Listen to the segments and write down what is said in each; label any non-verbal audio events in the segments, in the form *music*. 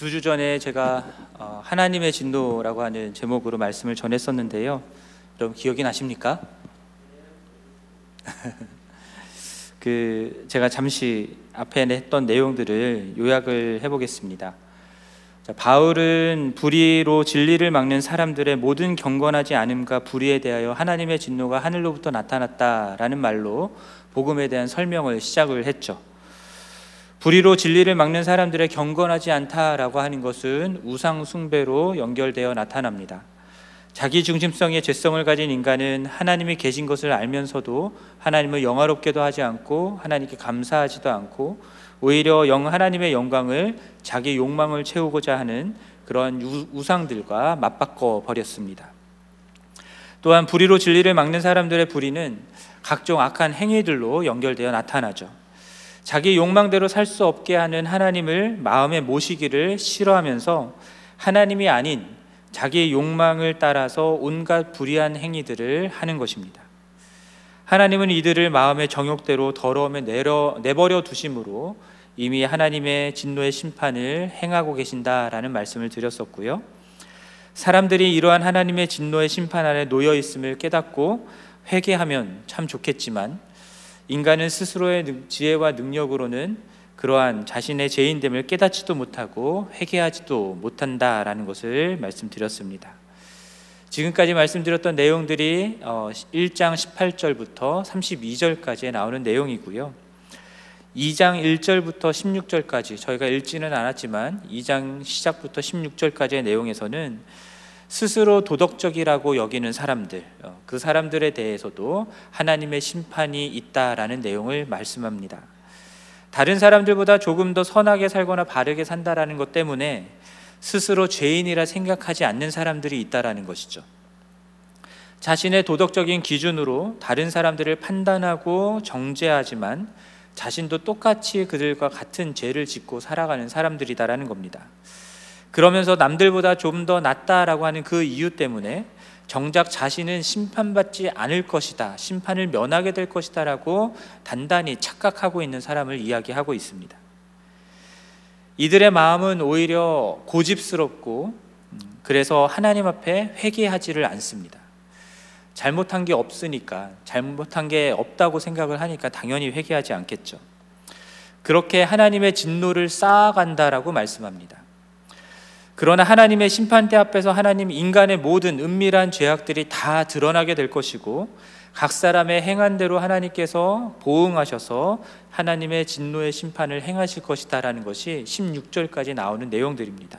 예, 두주 전에 제가 어, 하나님의 진노라고 하는 제목으로 말씀을 전했었는데요. 여러분 기억이 나십니까? *laughs* 그 제가 잠시 앞에 했던 내용들을 요약을 해보겠습니다. 자, 바울은 불의로 진리를 막는 사람들의 모든 경건하지 않음과 불의에 대하여 하나님의 진노가 하늘로부터 나타났다라는 말로 복음에 대한 설명을 시작을 했죠. 불의로 진리를 막는 사람들의 경건하지 않다라고 하는 것은 우상 숭배로 연결되어 나타납니다. 자기 중심성의 죄성을 가진 인간은 하나님이 계신 것을 알면서도 하나님을 영화롭게도 하지 않고 하나님께 감사하지도 않고 오히려 영 하나님의 영광을 자기 욕망을 채우고자 하는 그런 우상들과 맞바꿔 버렸습니다. 또한 불의로 진리를 막는 사람들의 불의는 각종 악한 행위들로 연결되어 나타나죠. 자기 욕망대로 살 수 없게 하는 하나님을 마음에 모시기를 싫어하면서 하나님이 아닌 자기의 욕망을 따라서 온갖 불의한 행위들을 하는 것입니다. 하나님은 이들을 마음의 정욕대로 더러움에 내려, 내버려 두심으로 이미 하나님의 진노의 심판을 행하고 계신다라는 말씀을 드렸었고요. 사람들이 이러한 하나님의 진노의 심판 아래 놓여 있음을 깨닫고 회개하면 참 좋겠지만 인간은 스스로의 지혜와 능력으로는 그러한 자신의 죄인됨을 깨닫지도 못하고 회개하지도 못한다라는 것을 말씀드렸습니다. 지금까지 말씀드렸던 내용들이 1장 어, 18절부터 32절까지 나오는 내용이고요. 2장 1절부터 16절까지 저희가 읽지는 않았지만 2장 시작부터 16절까지의 내용에서는 스스로 도덕적이라고 여기는 사람들, 어, 그 사람들에 대해서도 하나님의 심판이 있다라는 내용을 말씀합니다. 다른 사람들보다 조금 더 선하게 살거나 바르게 산다라는 것 때문에 스스로 죄인이라 생각하지 않는 사람들이 있다라는 것이죠. 자신의 도덕적인 기준으로 다른 사람들을 판단하고 정죄하지만 자신도 똑같이 그들과 같은 죄를 짓고 살아가는 사람들이다라는 겁니다. 그러면서 남들보다 좀 더 낫다라고 하는 그 이유 때문에 정작 자신은 심판받지 않을 것이다, 심판을 면하게 될 것이다라고 단단히 착각하고 있는 사람을 이야기하고 있습니다. 이들의 마음은 오히려 고집스럽고 음, 그래서 하나님 앞에 회개하지를 않습니다. 잘못한 게 없으니까 잘못한 게 없다고 생각을 하니까 당연히 회개하지 않겠죠. 그렇게 하나님의 진노를 쌓아간다라고 말씀합니다. 그러나 하나님의 심판대 앞에서 하나님 인간의 모든 은밀한 죄악들이 다 드러나게 될 것이고 각 사람의 행한 대로 하나님께서 보응하셔서 하나님의 진노의 심판을 행하실 것이다라는 것이 16절까지 나오는 내용들입니다.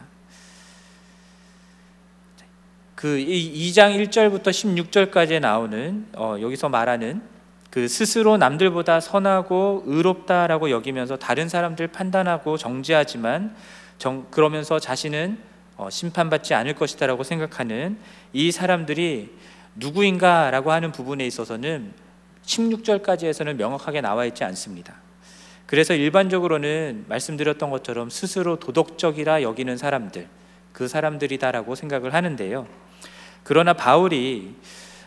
그 2장 1절부터 16절까지 나오는 어, 여기서 말하는 그 스스로 남들보다 선하고 의롭다라고 여기면서 다른 사람들 판단하고 정죄하지만 정, 그러면서 자신은 어, 심판받지 않을 것이다라고 생각하는 이 사람들이 누구인가라고 하는 부분에 있어서는 16절까지에서는 명확하게 나와 있지 않습니다. 그래서 일반적으로는 말씀드렸던 것처럼 스스로 도덕적이라 여기는 사람들, 그 사람들이다라고 생각을 하는데요. 그러나 바울이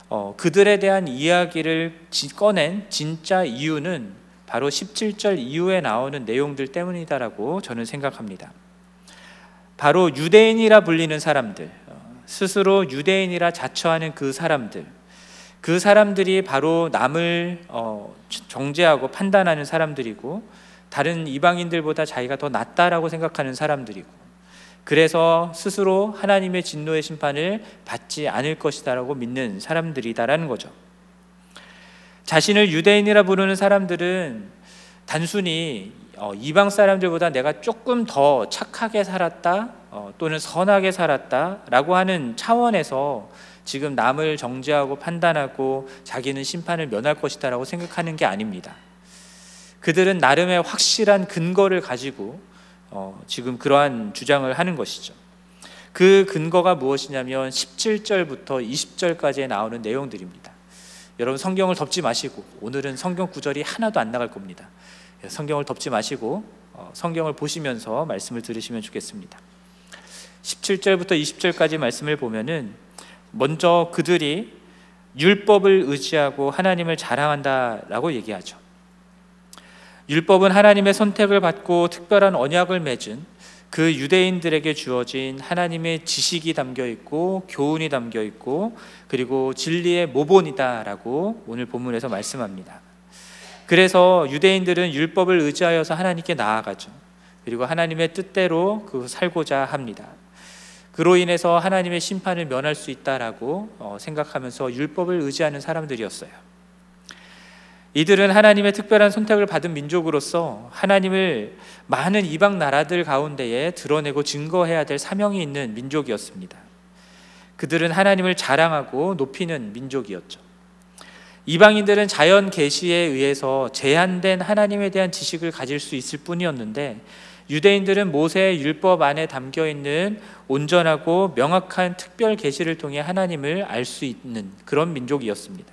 어, 그들에 대한 이야기를 꺼낸 진짜 이유는 바로 17절 이후에 나오는 내용들 때문이다라고 저는 생각합니다. 바로 유대인이라 불리는 사람들, 어, 스스로 유대인이라 자처하는 그 사람들, 그 사람들이 바로 남을 어, 정죄하고 판단하는 사람들이고 다른 이방인들보다 자기가 더 낫다라고 생각하는 사람들이고 그래서 스스로 하나님의 진노의 심판을 받지 않을 것이다라고 믿는 사람들이다라는 거죠. 자신을 유대인이라 부르는 사람들은 단순히 어, 이방 사람들보다 내가 조금 더 착하게 살았다 어, 또는 선하게 살았다라고 하는 차원에서 지금 남을 정죄하고 판단하고 자기는 심판을 면할 것이다라고 생각하는 게 아닙니다. 그들은 나름의 확실한 근거를 가지고 어, 지금 그러한 주장을 하는 것이죠. 그 근거가 무엇이냐면 17절부터 20절까지에 나오는 내용들입니다. 여러분 성경을 덮지 마시고 오늘은 성경 구절이 하나도 안 나갈 겁니다. 예, 성경을 덮지 마시고 어, 성경을 보시면서 말씀을 들으시면 좋겠습니다. 17절부터 20절까지 말씀을 보면은 먼저 그들이 율법을 의지하고 하나님을 자랑한다라고 얘기하죠. 율법은 하나님의 선택을 받고 특별한 언약을 맺은 그 유대인들에게 주어진 하나님의 지식이 담겨 있고 교훈이 담겨 있고 그리고 진리의 모본이다라고 오늘 본문에서 말씀합니다. 그래서 유대인들은 율법을 의지하여서 하나님께 나아가죠. 그리고 하나님의 뜻대로 그 살고자 합니다. 그로 인해서 하나님의 심판을 면할 수 있다라고 어, 생각하면서 율법을 의지하는 사람들이었어요. 이들은 하나님의 특별한 선택을 받은 민족으로서 하나님을 많은 이방 나라들 가운데에 드러내고 증거해야 될 사명이 있는 민족이었습니다. 그들은 하나님을 자랑하고 높이는 민족이었죠. 이방인들은 자연 계시에 의해서 제한된 하나님에 대한 지식을 가질 수 있을 뿐이었는데 유대인들은 모세의 율법 안에 담겨 있는 온전하고 명확한 특별 계시를 통해 하나님을 알 수 있는 그런 민족이었습니다.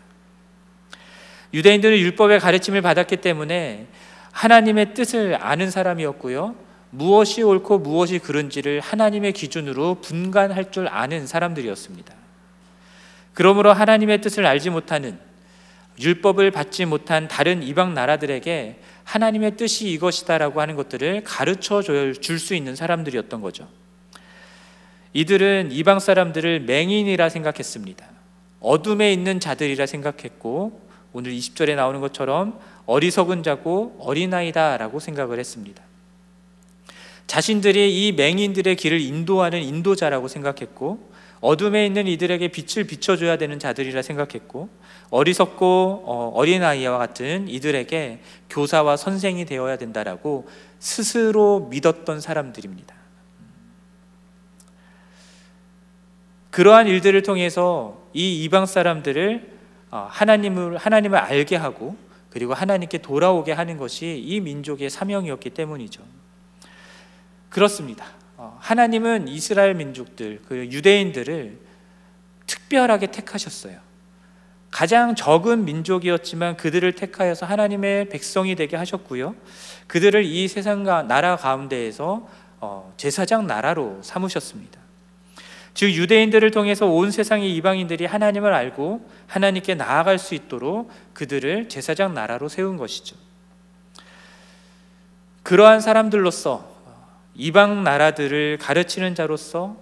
유대인들은 율법의 가르침을 받았기 때문에 하나님의 뜻을 아는 사람이었고요. 무엇이 옳고 무엇이 그른지를 하나님의 기준으로 분간할 줄 아는 사람들이었습니다. 그러므로 하나님의 뜻을 알지 못하는 율법을 받지 못한 다른 이방 나라들에게 하나님의 뜻이 이것이다라고 하는 것들을 가르쳐 줄 수 있는 사람들이었던 거죠. 이들은 이방 사람들을 맹인이라 생각했습니다. 어둠에 있는 자들이라 생각했고 오늘 20절에 나오는 것처럼 어리석은 자고 어린아이다라고 생각을 했습니다. 자신들이 이 맹인들의 길을 인도하는 인도자라고 생각했고 어둠에 있는 이들에게 빛을 비춰줘야 되는 자들이라 생각했고 어리석고 어, 어린아이와 같은 이들에게 교사와 선생이 되어야 된다라고 스스로 믿었던 사람들입니다. 그러한 일들을 통해서 이 이방 사람들을 어, 하나님을 하나님을 알게 하고 그리고 하나님께 돌아오게 하는 것이 이 민족의 사명이었기 때문이죠. 그렇습니다. 어, 하나님은 이스라엘 민족들, 그 유대인들을 특별하게 택하셨어요. 가장 적은 민족이었지만 그들을 택하여서 하나님의 백성이 되게 하셨고요. 그들을 이 세상 나라 가운데에서 어, 제사장 나라로 삼으셨습니다. 즉 유대인들을 통해서 온 세상의 이방인들이 하나님을 알고 하나님께 나아갈 수 있도록 그들을 제사장 나라로 세운 것이죠. 그러한 사람들로서 이방 나라들을 가르치는 자로서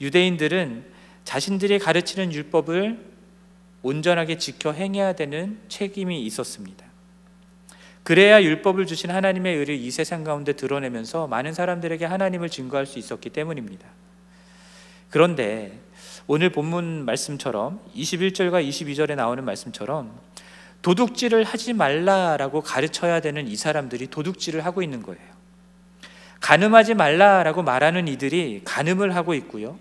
유대인들은 자신들이 가르치는 율법을 온전하게 지켜 행해야 되는 책임이 있었습니다. 그래야 율법을 주신 하나님의 의를 이 세상 가운데 드러내면서 많은 사람들에게 하나님을 증거할 수 있었기 때문입니다. 그런데 오늘 본문 말씀처럼 21절과 22절에 나오는 말씀처럼 도둑질을 하지 말라라고 가르쳐야 되는 이 사람들이 도둑질을 하고 있는 거예요. 가늠하지 말라라고 말하는 이들이 가늠을 하고 있고요.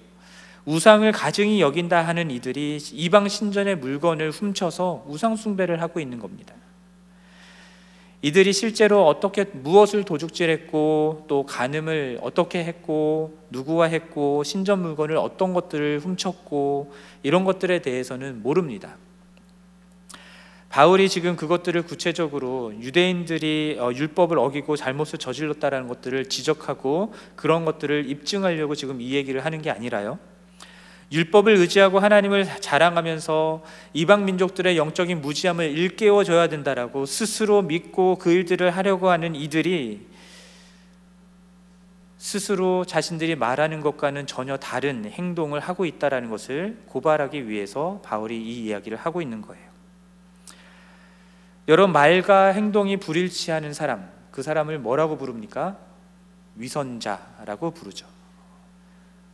우상을 가증히 여긴다 하는 이들이 이방 신전의 물건을 훔쳐서 우상 숭배를 하고 있는 겁니다. 이들이 실제로 어떻게 무엇을 도둑질했고 또 간음을 어떻게 했고 누구와 했고 신전 물건을 어떤 것들을 훔쳤고 이런 것들에 대해서는 모릅니다. 바울이 지금 그것들을 구체적으로 유대인들이 어, 율법을 어기고 잘못을 저질렀다라는 것들을 지적하고 그런 것들을 입증하려고 지금 이 얘기를 하는 게 아니라요. 율법을 의지하고 하나님을 자랑하면서 이방 민족들의 영적인 무지함을 일깨워 줘야 된다라고 스스로 믿고 그 일들을 하려고 하는 이들이 스스로 자신들이 말하는 것과는 전혀 다른 행동을 하고 있다라는 것을 고발하기 위해서 바울이 이 이야기를 하고 있는 거예요. 여러 말과 행동이 불일치하는 사람, 그 사람을 뭐라고 부릅니까? 위선자라고 부르죠.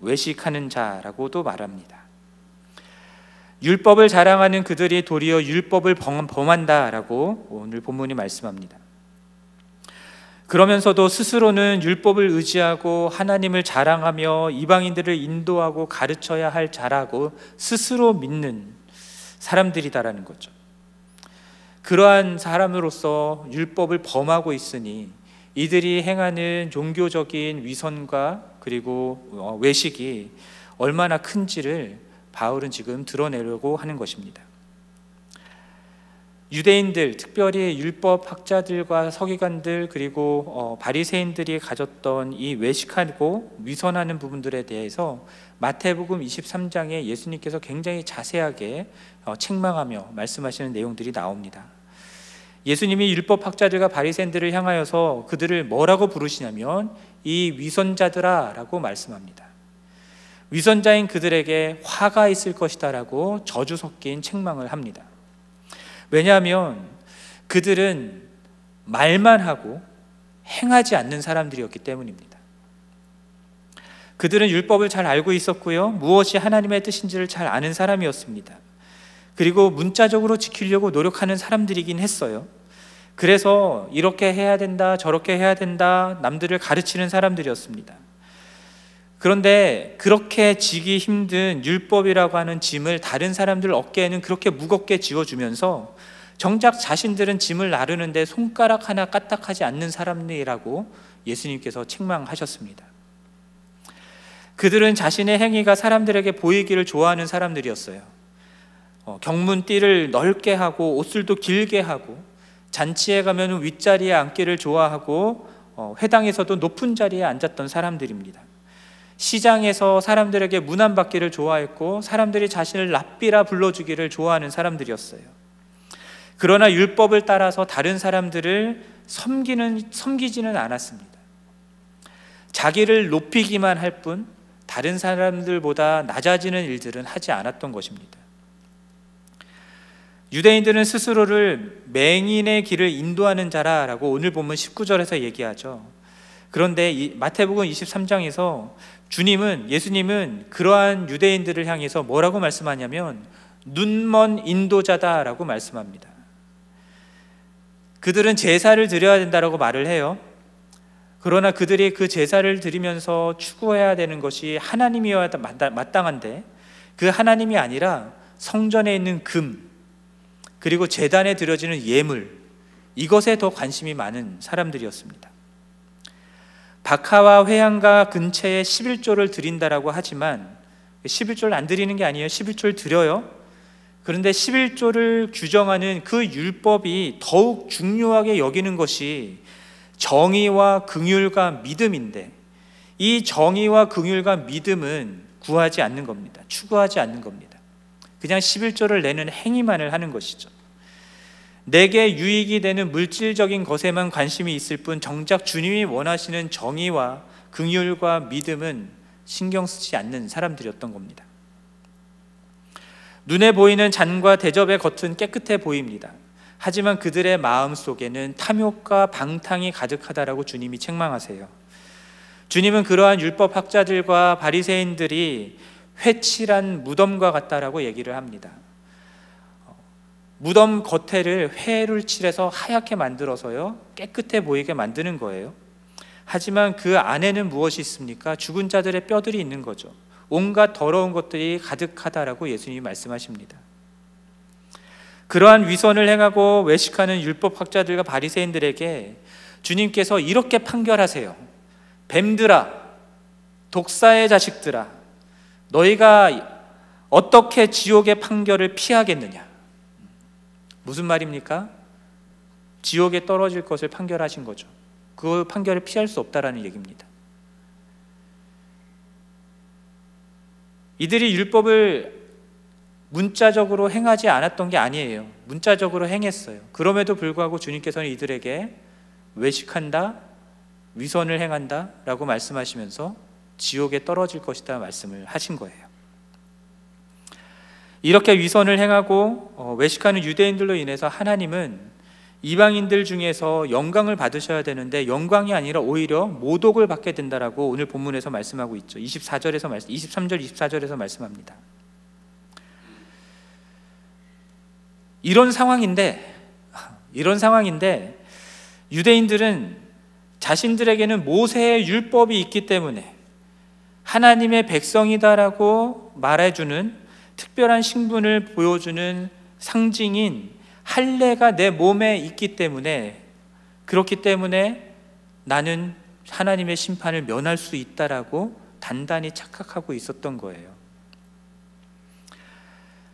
외식하는 자라고도 말합니다. 율법을 자랑하는 그들이 도리어 율법을 범한다라고 오늘 본문이 말씀합니다. 그러면서도 스스로는 율법을 의지하고 하나님을 자랑하며 이방인들을 인도하고 가르쳐야 할 자라고 스스로 믿는 사람들이다라는 거죠. 그러한 사람으로서 율법을 범하고 있으니 이들이 행하는 종교적인 위선과 그리고 어, 외식이 얼마나 큰지를 바울은 지금 드러내려고 하는 것입니다. 유대인들, 특별히 율법 학자들과 서기관들 그리고 어, 바리새인들이 가졌던 이 외식하고 위선하는 부분들에 대해서 마태복음 23장에 예수님께서 굉장히 자세하게 어, 책망하며 말씀하시는 내용들이 나옵니다. 예수님이 율법 학자들과 바리새인들을 향하여서 그들을 뭐라고 부르시냐면 이 위선자들아라고 말씀합니다. 위선자인 그들에게 화가 있을 것이다라고 저주 섞인 책망을 합니다. 왜냐하면 그들은 말만 하고 행하지 않는 사람들이었기 때문입니다. 그들은 율법을 잘 알고 있었고요. 무엇이 하나님의 뜻인지를 잘 아는 사람이었습니다. 그리고 문자적으로 지키려고 노력하는 사람들이긴 했어요. 그래서 이렇게 해야 된다, 저렇게 해야 된다, 남들을 가르치는 사람들이었습니다. 그런데 그렇게 지기 힘든 율법이라고 하는 짐을 다른 사람들 어깨에는 그렇게 무겁게 지워주면서 정작 자신들은 짐을 나르는데 손가락 하나 까딱하지 않는 사람들이라고 예수님께서 책망하셨습니다. 그들은 자신의 행위가 사람들에게 보이기를 좋아하는 사람들이었어요. 어, 경문띠를 넓게 하고 옷술도 길게 하고 잔치에 가면 윗자리에 앉기를 좋아하고 어, 회당에서도 높은 자리에 앉았던 사람들입니다. 시장에서 사람들에게 문안받기를 좋아했고 사람들이 자신을 랍비라 불러주기를 좋아하는 사람들이었어요. 그러나 율법을 따라서 다른 사람들을 섬기는 섬기지는 않았습니다. 자기를 높이기만 할 뿐 다른 사람들보다 낮아지는 일들은 하지 않았던 것입니다. 유대인들은 스스로를 맹인의 길을 인도하는 자라라고 오늘 보면 19절에서 얘기하죠. 그런데 마태복음 23장에서 주님은 예수님은 그러한 유대인들을 향해서 뭐라고 말씀하냐면 눈먼 인도자다라고 말씀합니다. 그들은 제사를 드려야 된다라고 말을 해요. 그러나 그들이 그 제사를 드리면서 추구해야 되는 것이 하나님이어야 마땅한데 그 하나님이 아니라 성전에 있는 금 그리고 제단에 드려지는 예물 이것에 더 관심이 많은 사람들이었습니다. 박하와 회양가 근처에 11조를 드린다라고 하지만 11조를 안 드리는 게 아니에요. 11조를 드려요. 그런데 11조를 규정하는 그 율법이 더욱 중요하게 여기는 것이 정의와 긍휼과 믿음인데 이 정의와 긍휼과 믿음은 구하지 않는 겁니다. 추구하지 않는 겁니다. 그냥 11조를 내는 행위만을 하는 것이죠. 내게 유익이 되는 물질적인 것에만 관심이 있을 뿐 정작 주님이 원하시는 정의와 긍휼과 믿음은 신경 쓰지 않는 사람들이었던 겁니다. 눈에 보이는 잔과 대접의 겉은 깨끗해 보입니다. 하지만 그들의 마음 속에는 탐욕과 방탕이 가득하다라고 주님이 책망하세요. 주님은 그러한 율법 학자들과 바리새인들이 회칠한 무덤과 같다라고 얘기를 합니다. 무덤 겉에를 회를 칠해서 하얗게 만들어서요 깨끗해 보이게 만드는 거예요. 하지만 그 안에는 무엇이 있습니까? 죽은 자들의 뼈들이 있는 거죠. 온갖 더러운 것들이 가득하다라고 예수님이 말씀하십니다. 그러한 위선을 행하고 외식하는 율법 학자들과 바리새인들에게 주님께서 이렇게 판결하세요. 뱀들아, 독사의 자식들아, 너희가 어떻게 지옥의 판결을 피하겠느냐? 무슨 말입니까? 지옥에 떨어질 것을 판결하신 거죠. 그 판결을 피할 수 없다라는 얘기입니다. 이들이 율법을 문자적으로 행하지 않았던 게 아니에요. 문자적으로 행했어요. 그럼에도 불구하고 주님께서는 이들에게 외식한다, 위선을 행한다 라고 말씀하시면서 지옥에 떨어질 것이다 말씀을 하신 거예요. 이렇게 위선을 행하고 어, 외식하는 유대인들로 인해서 하나님은 이방인들 중에서 영광을 받으셔야 되는데 영광이 아니라 오히려 모독을 받게 된다라고 오늘 본문에서 말씀하고 있죠. 24절에서 말씀 23절 24절에서 말씀합니다. 이런 상황인데 이런 상황인데 유대인들은 자신들에게는 모세의 율법이 있기 때문에 하나님의 백성이다라고 말해주는 특별한 신분을 보여주는 상징인 할례가 내 몸에 있기 때문에 그렇기 때문에 나는 하나님의 심판을 면할 수 있다라고 단단히 착각하고 있었던 거예요.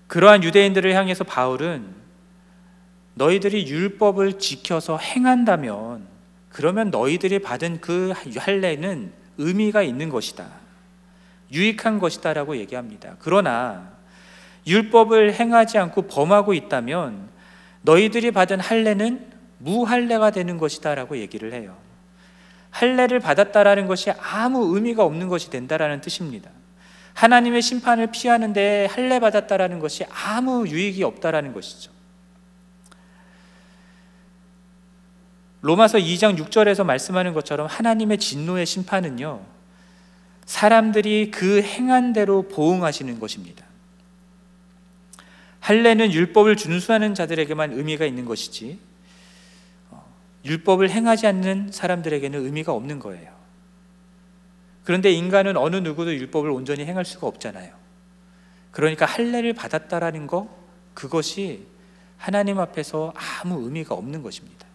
그러한 유대인들을 향해서 바울은 너희들이 율법을 지켜서 행한다면 그러면 너희들이 받은 그 할례는 의미가 있는 것이다. 유익한 것이다라고 얘기합니다. 그러나 율법을 행하지 않고 범하고 있다면 너희들이 받은 할례는 무할례가 되는 것이다라고 얘기를 해요. 할례를 받았다라는 것이 아무 의미가 없는 것이 된다라는 뜻입니다. 하나님의 심판을 피하는데 할례 받았다라는 것이 아무 유익이 없다라는 것이죠. 로마서 2장 6절에서 말씀하는 것처럼 하나님의 진노의 심판은요. 사람들이 그 행한 대로 보응하시는 것입니다. 할례는 율법을 준수하는 자들에게만 의미가 있는 것이지 어, 율법을 행하지 않는 사람들에게는 의미가 없는 거예요. 그런데 인간은 어느 누구도 율법을 온전히 행할 수가 없잖아요. 그러니까 할례를 받았다라는 거 그것이 하나님 앞에서 아무 의미가 없는 것입니다.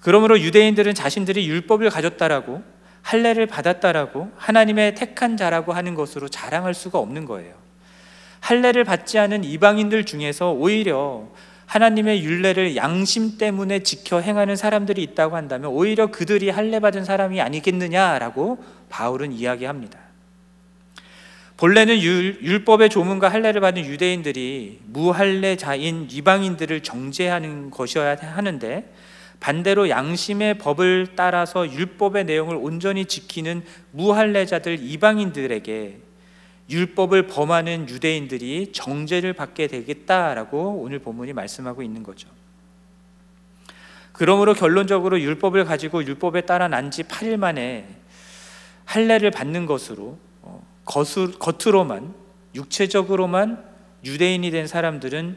그러므로 유대인들은 자신들이 율법을 가졌다라고 할례를 받았다라고 하나님의 택한 자라고 하는 것으로 자랑할 수가 없는 거예요. 할례를 받지 않은 이방인들 중에서 오히려 하나님의 율례를 양심 때문에 지켜 행하는 사람들이 있다고 한다면 오히려 그들이 할례 받은 사람이 아니겠느냐라고 바울은 이야기합니다. 본래는 율, 법의 조문과 할례를 받은 유대인들이 무할례자인 이방인들을 정죄하는 것이어야 하는데 반대로 양심의 법을 따라서 율법의 내용을 온전히 지키는 무할례자들 이방인들에게 율법을 범하는 유대인들이 정죄를 받게 되겠다라고 오늘 본문이 말씀하고 있는 거죠. 그러므로 결론적으로 율법을 가지고 율법에 따라 난 지 8일 만에 할례를 받는 것으로 어, 겉으로만 육체적으로만 유대인이 된 사람들은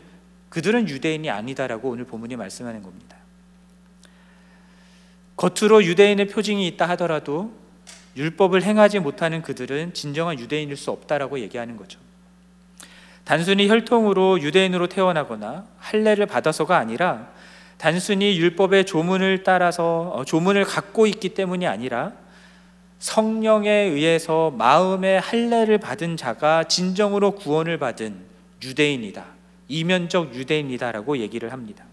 그들은 유대인이 아니다라고 오늘 본문이 말씀하는 겁니다. 겉으로 유대인의 표징이 있다 하더라도 율법을 행하지 못하는 그들은 진정한 유대인일 수 없다라고 얘기하는 거죠. 단순히 혈통으로 유대인으로 태어나거나 할례를 받아서가 아니라 단순히 율법의 조문을 따라서 어, 조문을 갖고 있기 때문이 아니라 성령에 의해서 마음의 할례를 받은 자가 진정으로 구원을 받은 유대인이다. 이면적 유대인이다라고 얘기를 합니다.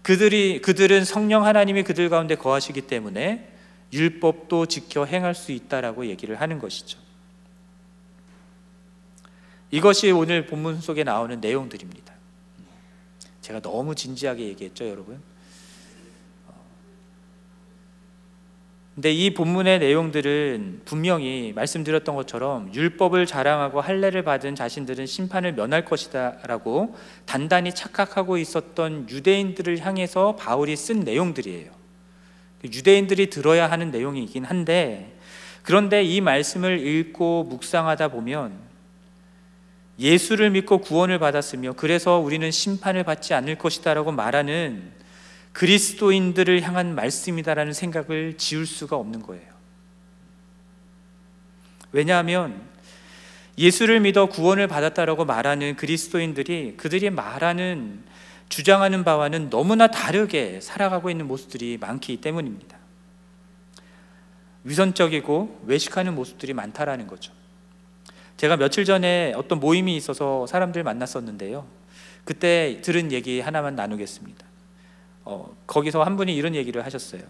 그들이 그들은 성령 하나님이 그들 가운데 거하시기 때문에 율법도 지켜 행할 수 있다라고 얘기를 하는 것이죠. 이것이 오늘 본문 속에 나오는 내용들입니다. 제가 너무 진지하게 얘기했죠, 여러분. 근데 이 본문의 내용들은 분명히 말씀드렸던 것처럼 율법을 자랑하고 할례를 받은 자신들은 심판을 면할 것이다라고 단단히 착각하고 있었던 유대인들을 향해서 바울이 쓴 내용들이에요. 유대인들이 들어야 하는 내용이긴 한데 그런데 이 말씀을 읽고 묵상하다 보면 예수를 믿고 구원을 받았으며 그래서 우리는 심판을 받지 않을 것이다라고 말하는 그리스도인들을 향한 말씀이다라는 생각을 지울 수가 없는 거예요. 왜냐하면 예수를 믿어 구원을 받았다라고 말하는 그리스도인들이 그들이 말하는 주장하는 바와는 너무나 다르게 살아가고 있는 모습들이 많기 때문입니다. 위선적이고 외식하는 모습들이 많다라는 거죠. 제가 며칠 전에 어떤 모임이 있어서 사람들 만났었는데요. 그때 들은 얘기 하나만 나누겠습니다. 어, 거기서 한 분이 이런 얘기를 하셨어요.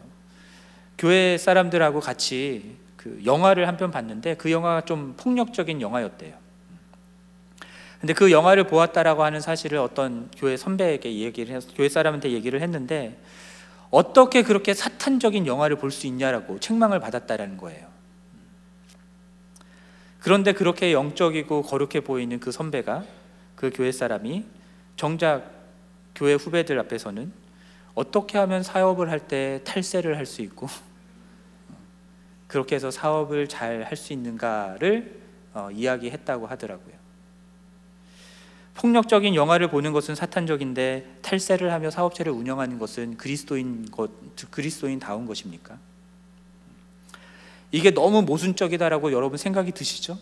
교회 사람들하고 같이 그 영화를 한 편 봤는데 그 영화가 좀 폭력적인 영화였대요. 근데 그 영화를 보았다라고 하는 사실을 어떤 교회 선배에게 얘기를 해서 교회 사람한테 얘기를 했는데 어떻게 그렇게 사탄적인 영화를 볼 수 있냐라고 책망을 받았다라는 거예요. 그런데 그렇게 영적이고 거룩해 보이는 그 선배가 그 교회 사람이 정작 교회 후배들 앞에서는 어떻게 하면 사업을 할 때 탈세를 할 수 있고 그렇게 해서 사업을 잘 할 수 있는가를 어, 이야기했다고 하더라고요. 폭력적인 영화를 보는 것은 사탄적인데 탈세를 하며 사업체를 운영하는 것은 그리스도인 것 그리스도인 다운 것입니까? 이게 너무 모순적이다라고 여러분 생각이 드시죠?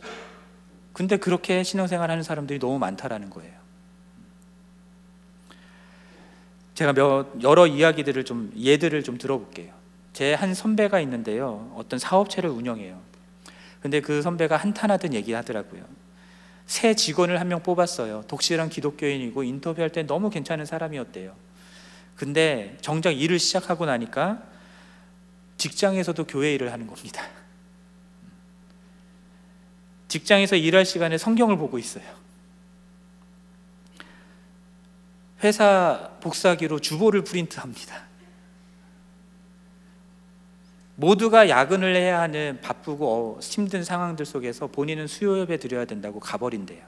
근데 그렇게 신앙생활 하는 사람들이 너무 많다라는 거예요. 제가 몇 여러 이야기들을 좀 예들을 좀 들어볼게요. 제 한 선배가 있는데요. 어떤 사업체를 운영해요. 근데 그 선배가 한탄하던 얘기 하더라고요. 새 직원을 한 명 뽑았어요. 독실한 기독교인이고 인터뷰할 때 너무 괜찮은 사람이었대요. 근데 정작 일을 시작하고 나니까 직장에서도 교회 일을 하는 겁니다. 직장에서 일할 시간에 성경을 보고 있어요. 회사 복사기로 주보를 프린트합니다. 모두가 야근을 해야 하는 바쁘고 어, 힘든 상황들 속에서 본인은 수요 예배 드려야 된다고 가버린대요.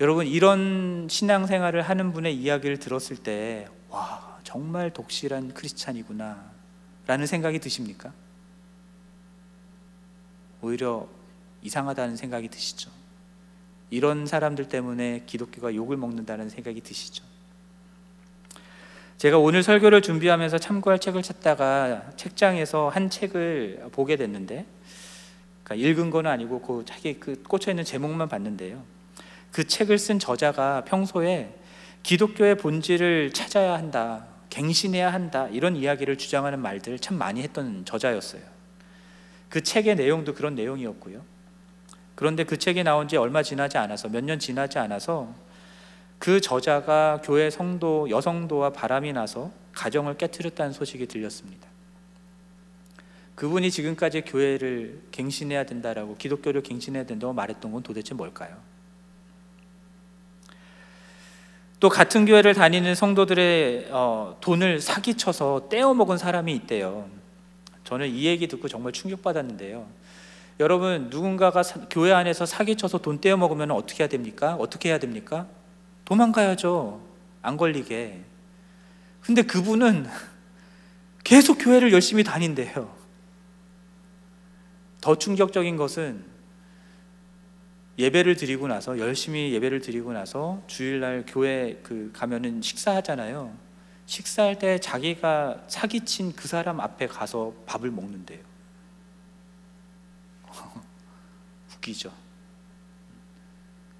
여러분 이런 신앙생활을 하는 분의 이야기를 들었을 때 와, 정말 독실한 크리스찬이구나 라는 생각이 드십니까? 오히려 이상하다는 생각이 드시죠. 이런 사람들 때문에 기독교가 욕을 먹는다는 생각이 드시죠. 제가 오늘 설교를 준비하면서 참고할 책을 찾다가 책장에서 한 책을 보게 됐는데, 그러니까 읽은 건 아니고 그 책에 그 꽂혀 있는 제목만 봤는데요. 그 책을 쓴 저자가 평소에 기독교의 본질을 찾아야 한다, 갱신해야 한다 이런 이야기를 주장하는 말들을 참 많이 했던 저자였어요. 그 책의 내용도 그런 내용이었고요. 그런데 그 책이 나온 지 얼마 지나지 않아서 몇 년 지나지 않아서 그 저자가 교회 성도 여성도와 바람이 나서 가정을 깨뜨렸다는 소식이 들렸습니다. 그분이 지금까지 교회를 갱신해야 된다라고 기독교를 갱신해야 된다고 말했던 건 도대체 뭘까요? 또 같은 교회를 다니는 성도들의 어, 돈을 사기쳐서 떼어 먹은 사람이 있대요. 저는 이 얘기 듣고 정말 충격받았는데요. 여러분 누군가가 사, 교회 안에서 사기쳐서 돈 떼어 먹으면 어떻게 해야 됩니까? 어떻게 해야 됩니까? 도망가야죠. 안 걸리게. 근데 그분은 계속 교회를 열심히 다닌대요. 더 충격적인 것은 예배를 드리고 나서 열심히 예배를 드리고 나서 주일날 교회 그 가면은 식사하잖아요. 식사할 때 자기가 사기친 그 사람 앞에 가서 밥을 먹는데요. *laughs* 웃기죠.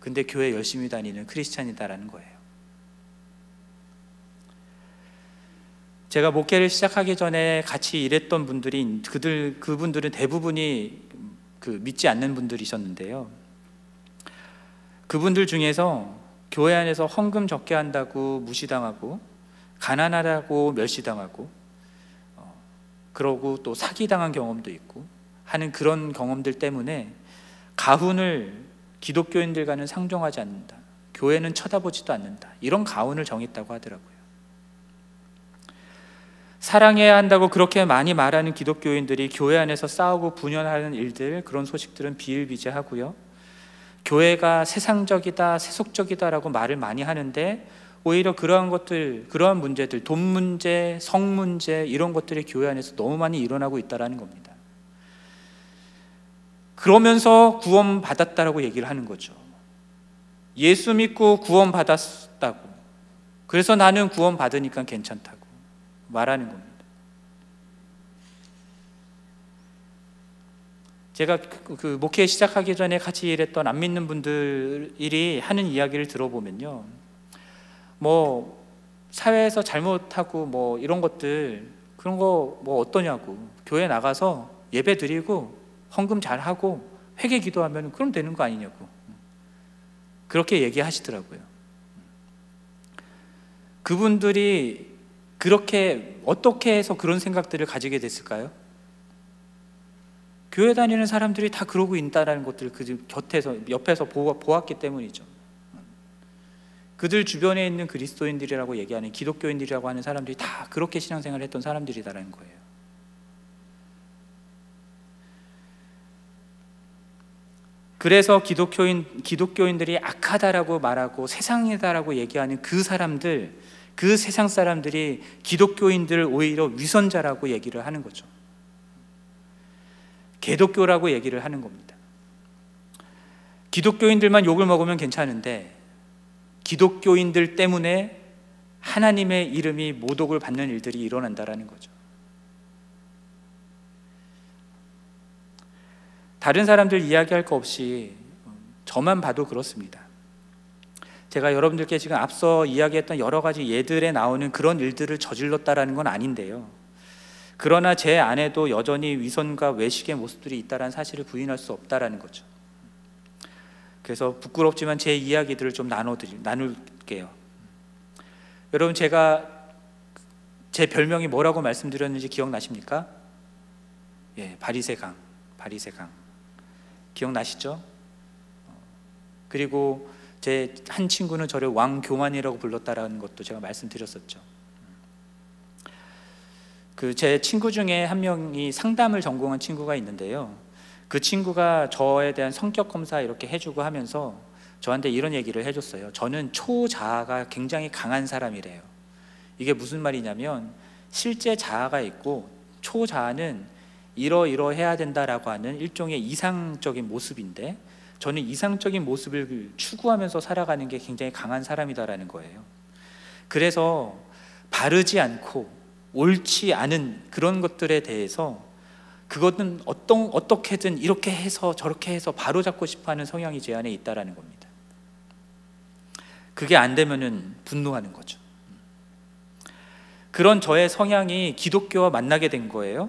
근데 교회 열심히 다니는 크리스찬이다라는 거예요. 제가 목회를 시작하기 전에 같이 일했던 분들이 그들 그분들은 대부분이 그 믿지 않는 분들이셨는데요. 그분들 중에서 교회 안에서 헌금 적게 한다고 무시당하고 가난하다고 멸시당하고 어, 그러고 또 사기당한 경험도 있고 하는 그런 경험들 때문에 가훈을 기독교인들과는 상종하지 않는다. 교회는 쳐다보지도 않는다. 이런 가훈을 정했다고 하더라고요. 사랑해야 한다고 그렇게 많이 말하는 기독교인들이 교회 안에서 싸우고 분열하는 일들, 그런 소식들은 비일비재하고요. 교회가 세상적이다, 세속적이다라고 말을 많이 하는데 오히려 그러한 것들, 그러한 문제들, 돈 문제, 성 문제 이런 것들이 교회 안에서 너무 많이 일어나고 있다라는 겁니다. 그러면서 구원 받았다라고 얘기를 하는 거죠. 예수 믿고 구원 받았다고. 그래서 나는 구원 받으니까 괜찮다고 말하는 겁니다. 제가 그, 그 목회 시작하기 전에 같이 일했던 안 믿는 분들이 하는 이야기를 들어보면요. 뭐 사회에서 잘못하고 뭐 이런 것들 그런 거 뭐 어떠냐고 교회 나가서 예배 드리고 헌금 잘 하고 회개 기도하면 그럼 되는 거 아니냐고 그렇게 얘기하시더라고요. 그분들이 그렇게 어떻게 해서 그런 생각들을 가지게 됐을까요? 교회 다니는 사람들이 다 그러고 있다라는 것들을 그 곁에서 옆에서 보았기 때문이죠. 그들 주변에 있는 그리스도인들이라고 얘기하는 기독교인들이라고 하는 사람들이 다 그렇게 신앙생활을 했던 사람들이다라는 거예요. 그래서 기독교인 기독교인들이 악하다라고 말하고 세상이다라고 얘기하는 그 사람들, 그 세상 사람들이 기독교인들을 오히려 위선자라고 얘기를 하는 거죠. 개독교라고 얘기를 하는 겁니다. 기독교인들만 욕을 먹으면 괜찮은데 기독교인들 때문에 하나님의 이름이 모독을 받는 일들이 일어난다라는 거죠. 다른 사람들 이야기할 거 없이 저만 봐도 그렇습니다. 제가 여러분들께 지금 앞서 이야기했던 여러 가지 예들에 나오는 그런 일들을 저질렀다라는 건 아닌데요. 그러나 제 안에도 여전히 위선과 외식의 모습들이 있다는 사실을 부인할 수 없다라는 거죠. 그래서 부끄럽지만 제 이야기들을 좀 나눠드릴 나눌게요. 여러분 제가 제 별명이 뭐라고 말씀드렸는지 기억나십니까? 예, 바리새강, 바리새강. 기억나시죠? 그리고 제 한 친구는 저를 왕교만이라고 불렀다라는 것도 제가 말씀드렸었죠. 그 제 친구 중에 한 명이 상담을 전공한 친구가 있는데요. 그 친구가 저에 대한 성격 검사 이렇게 해주고 하면서 저한테 이런 얘기를 해줬어요. 저는 초자아가 굉장히 강한 사람이래요. 이게 무슨 말이냐면 실제 자아가 있고 초자아는 이러이러 해야 된다라고 하는 일종의 이상적인 모습인데 저는 이상적인 모습을 추구하면서 살아가는 게 굉장히 강한 사람이다라는 거예요. 그래서 바르지 않고 옳지 않은 그런 것들에 대해서 그것은 어떤 어떻게든 이렇게 해서 저렇게 해서 바로 잡고 싶어하는 성향이 제 안에 있다라는 겁니다. 그게 안 되면은 분노하는 거죠. 그런 저의 성향이 기독교와 만나게 된 거예요.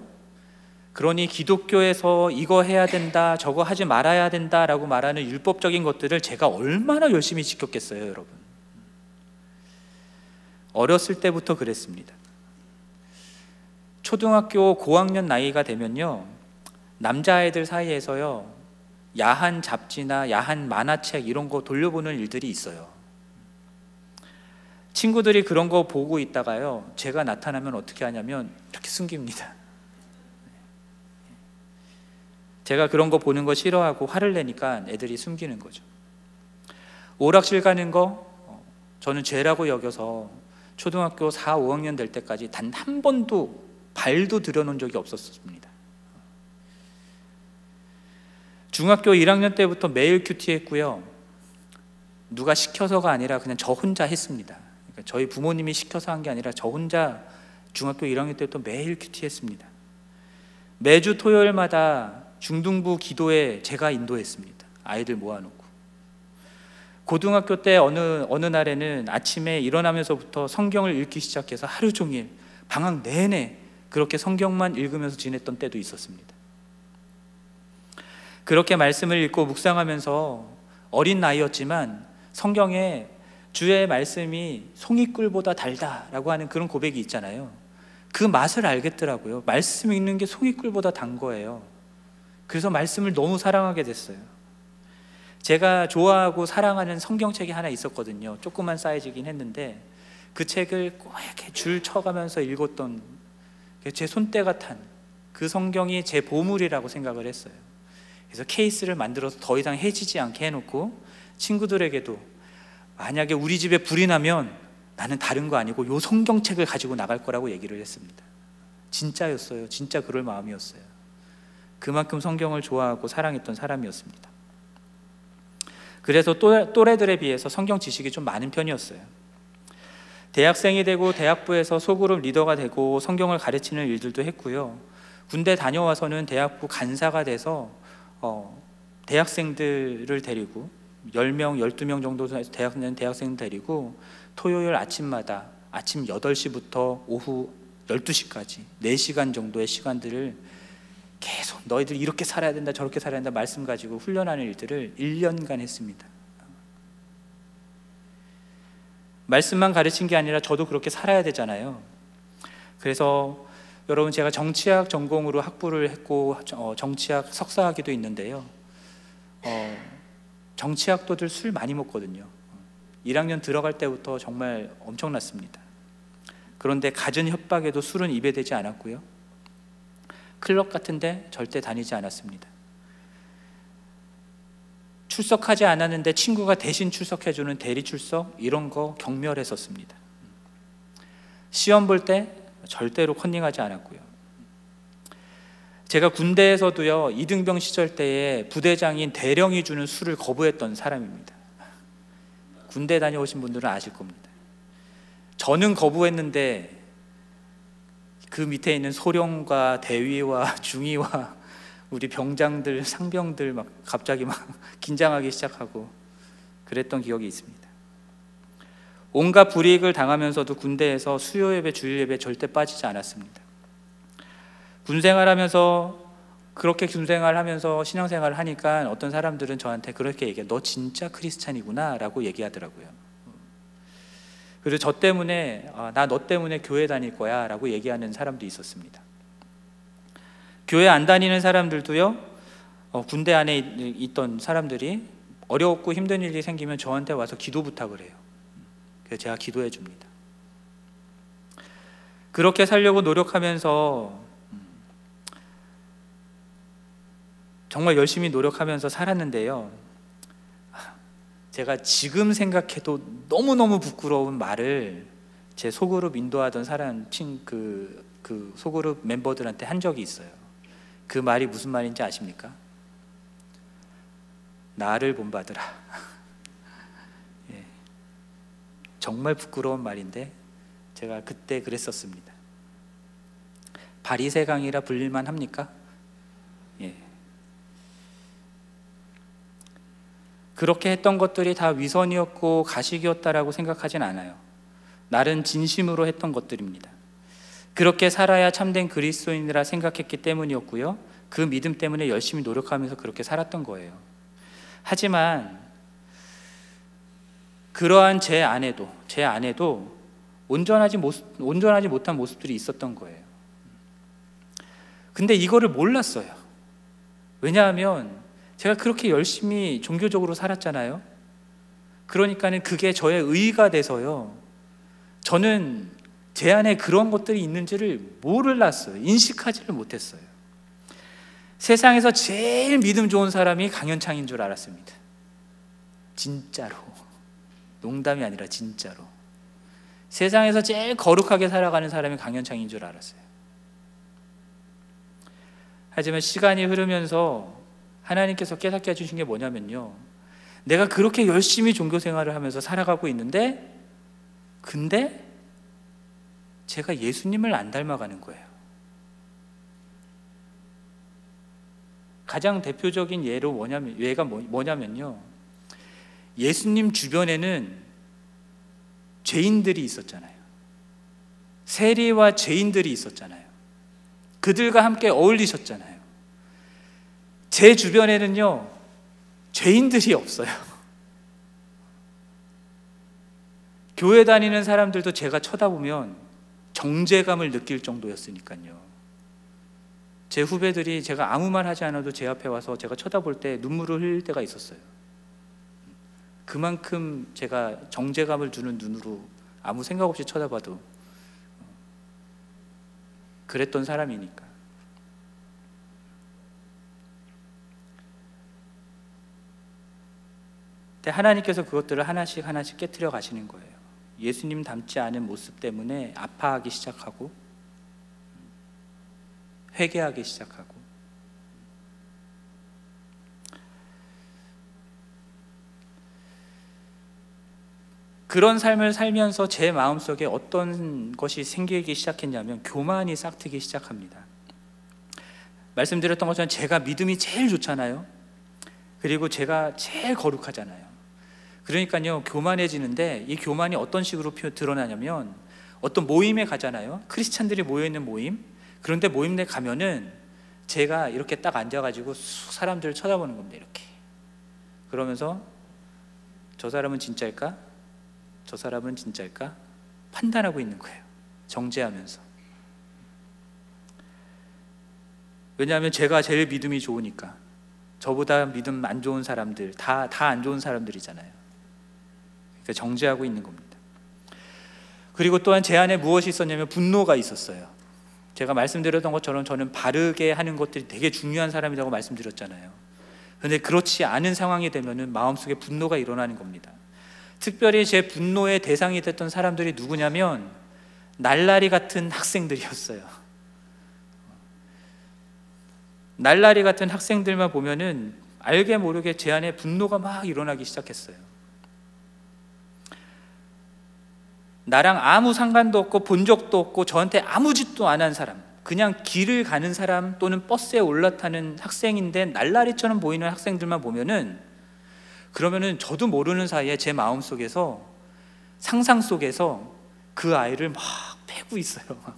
그러니 기독교에서 이거 해야 된다, 저거 하지 말아야 된다라고 말하는 율법적인 것들을 제가 얼마나 열심히 지켰겠어요, 여러분. 어렸을 때부터 그랬습니다. 초등학교 고학년 나이가 되면요, 남자아이들 사이에서요, 야한 잡지나 야한 만화책 이런 거 돌려보는 일들이 있어요. 친구들이 그런 거 보고 있다가요, 제가 나타나면 어떻게 하냐면 이렇게 숨깁니다. 제가 그런 거 보는 거 싫어하고 화를 내니까 애들이 숨기는 거죠. 오락실 가는 거 어, 저는 죄라고 여겨서 초등학교 4, 5학년 될 때까지 단 한 번도 발도 들여놓은 적이 없었습니다. 중학교 1학년 때부터 매일 QT 했고요. 누가 시켜서가 아니라 그냥 저 혼자 했습니다. 그러니까 저희 부모님이 시켜서 한 게 아니라 저 혼자 중학교 1학년 때부터 매일 QT 했습니다. 매주 토요일마다 중등부 기도에 제가 인도했습니다. 아이들 모아놓고. 고등학교 때 어느 어느 날에는 아침에 일어나면서부터 성경을 읽기 시작해서 하루 종일 방학 내내 그렇게 성경만 읽으면서 지냈던 때도 있었습니다. 그렇게 말씀을 읽고 묵상하면서 어린 나이였지만 성경에 주의 말씀이 송이꿀보다 달다라고 하는 그런 고백이 있잖아요. 그 맛을 알겠더라고요. 말씀 읽는 게 송이꿀보다 단 거예요. 그래서 말씀을 너무 사랑하게 됐어요. 제가 좋아하고 사랑하는 성경책이 하나 있었거든요. 조그만 사이즈긴 했는데 그 책을 꼭 이렇게 줄 쳐가면서 읽었던 제 손때가 탄 그 성경이 제 보물이라고 생각을 했어요. 그래서 케이스를 만들어서 더 이상 해지지 않게 해놓고 친구들에게도 만약에 우리 집에 불이 나면 나는 다른 거 아니고 요 성경책을 가지고 나갈 거라고 얘기를 했습니다. 진짜였어요. 진짜 그럴 마음이었어요. 그만큼 성경을 좋아하고 사랑했던 사람이었습니다. 그래서 또래들에 비해서 성경 지식이 좀 많은 편이었어요. 대학생이 되고 대학부에서 소그룹 리더가 되고 성경을 가르치는 일들도 했고요. 군대 다녀와서는 대학부 간사가 돼서 어, 대학생들을 데리고 10명, 12명 정도 대학생 대학생 데리고 토요일 아침마다 아침 8시부터 오후 12시까지 4시간 정도의 시간들을 계속 너희들 이렇게 살아야 된다 저렇게 살아야 된다 말씀 가지고 훈련하는 일들을 1년간 했습니다. 말씀만 가르친 게 아니라 저도 그렇게 살아야 되잖아요. 그래서 여러분 제가 정치학 전공으로 학부를 했고 어, 정치학 석사학위도 있는데요. 어, 정치학도들 술 많이 먹거든요. 1학년 들어갈 때부터 정말 엄청났습니다. 그런데 갖은 협박에도 술은 입에 대지 않았고요. 클럽 같은데 절대 다니지 않았습니다. 출석하지 않았는데 친구가 대신 출석해주는 대리 출석 이런 거 경멸했었습니다. 시험 볼 때 절대로 컨닝하지 않았고요. 제가 군대에서도요 이등병 시절 때에 부대장인 대령이 주는 술을 거부했던 사람입니다. 군대 다녀오신 분들은 아실 겁니다. 저는 거부했는데 그 밑에 있는 소령과 대위와 *laughs* 중위와 우리 병장들, 상병들 막 갑자기 막 *laughs* 긴장하기 시작하고 그랬던 기억이 있습니다. 온갖 불이익을 당하면서도 군대에서 수요 예배, 주일 예배 절대 빠지지 않았습니다. 군 생활하면서 그렇게 군 생활하면서 신앙 생활을 하니까 어떤 사람들은 저한테 그렇게 얘기해. 너 진짜 크리스찬이구나라고 얘기하더라고요. 그리고 저 때문에 아, 나너 때문에 교회 다닐 거야라고 얘기하는 사람도 있었습니다. 교회 안 다니는 사람들도요. 어, 군대 안에 있던 사람들이 어렵고 힘든 일이 생기면 저한테 와서 기도 부탁을 해요. 그래서 제가 기도해 줍니다. 그렇게 살려고 노력하면서 음, 정말 열심히 노력하면서 살았는데요. 제가 지금 생각해도 너무너무 부끄러운 말을 제 소그룹 인도하던 사람 친그 그 소그룹 멤버들한테 한 적이 있어요. 그 말이 무슨 말인지 아십니까? 나를 본받으라. *laughs* 예. 정말 부끄러운 말인데 제가 그때 그랬었습니다. 바리새강이라 불릴만 합니까? 그렇게 했던 것들이 다 위선이었고 가식이었다라고 생각하진 않아요. 나는 진심으로 했던 것들입니다. 그렇게 살아야 참된 그리스도인이라 생각했기 때문이었고요. 그 믿음 때문에 열심히 노력하면서 그렇게 살았던 거예요. 하지만 그러한 제 안에도 제 안에도 온전하지 모습, 온전하지 못한 모습들이 있었던 거예요. 근데 이거를 몰랐어요. 왜냐하면 제가 그렇게 열심히 종교적으로 살았잖아요. 그러니까는 그게 저의 의가 돼서요. 저는 제 안에 그런 것들이 있는지를 몰랐어요. 인식하지를 못했어요. 세상에서 제일 믿음 좋은 사람이 강현창인 줄 알았습니다. 진짜로. 농담이 아니라 진짜로. 세상에서 제일 거룩하게 살아가는 사람이 강현창인 줄 알았어요. 하지만 시간이 흐르면서 하나님께서 깨닫게 해주신 게 뭐냐면요. 내가 그렇게 열심히 종교 생활을 하면서 살아가고 있는데, 근데 제가 예수님을 안 닮아가는 거예요. 가장 대표적인 예로 뭐냐면 예가 뭐, 뭐냐면요. 예수님 주변에는 죄인들이 있었잖아요. 세리와 죄인들이 있었잖아요. 그들과 함께 어울리셨잖아요. 제 주변에는요, 죄인들이 없어요. *laughs* 교회 다니는 사람들도 제가 쳐다보면 정제감을 느낄 정도였으니까요. 제 후배들이 제가 아무 말 하지 않아도 제 앞에 와서 제가 쳐다볼 때 눈물을 흘릴 때가 있었어요. 그만큼 제가 정제감을 주는 눈으로 아무 생각 없이 쳐다봐도 그랬던 사람이니까. 근데 하나님께서 그것들을 하나씩 하나씩 깨뜨려 가시는 거예요. 예수님 닮지 않은 모습 때문에 아파하기 시작하고 회개하기 시작하고 그런 삶을 살면서 제 마음속에 어떤 것이 생기기 시작했냐면 교만이 싹트기 시작합니다. 말씀드렸던 것처럼 제가 믿음이 제일 좋잖아요. 그리고 제가 제일 거룩하잖아요. 그러니까요, 교만해지는데 이 교만이 어떤 식으로 드러나냐면 어떤 모임에 가잖아요. 크리스찬들이 모여있는 모임. 그런데 모임 내 가면은 제가 이렇게 딱 앉아가지고 사람들을 쳐다보는 겁니다. 이렇게. 그러면서 저 사람은 진짜일까? 저 사람은 진짜일까? 판단하고 있는 거예요. 정죄하면서. 왜냐하면 제가 제일 믿음이 좋으니까. 저보다 믿음 안 좋은 사람들, 다, 다 안 좋은 사람들이잖아요. 정죄하고 있는 겁니다. 그리고 또한 제 안에 무엇이 있었냐면 분노가 있었어요. 제가 말씀드렸던 것처럼 저는 바르게 하는 것들이 되게 중요한 사람이라고 말씀드렸잖아요. 그런데 그렇지 않은 상황이 되면은 마음속에 분노가 일어나는 겁니다. 특별히 제 분노의 대상이 됐던 사람들이 누구냐면 날라리 같은 학생들이었어요. 날라리 같은 학생들만 보면은 알게 모르게 제 안에 분노가 막 일어나기 시작했어요. 나랑 아무 상관도 없고 본 적도 없고 저한테 아무 짓도 안 한 사람, 그냥 길을 가는 사람 또는 버스에 올라타는 학생인데 날라리처럼 보이는 학생들만 보면은 그러면은 저도 모르는 사이에 제 마음 속에서 상상 속에서 그 아이를 막 패고 있어요. *laughs*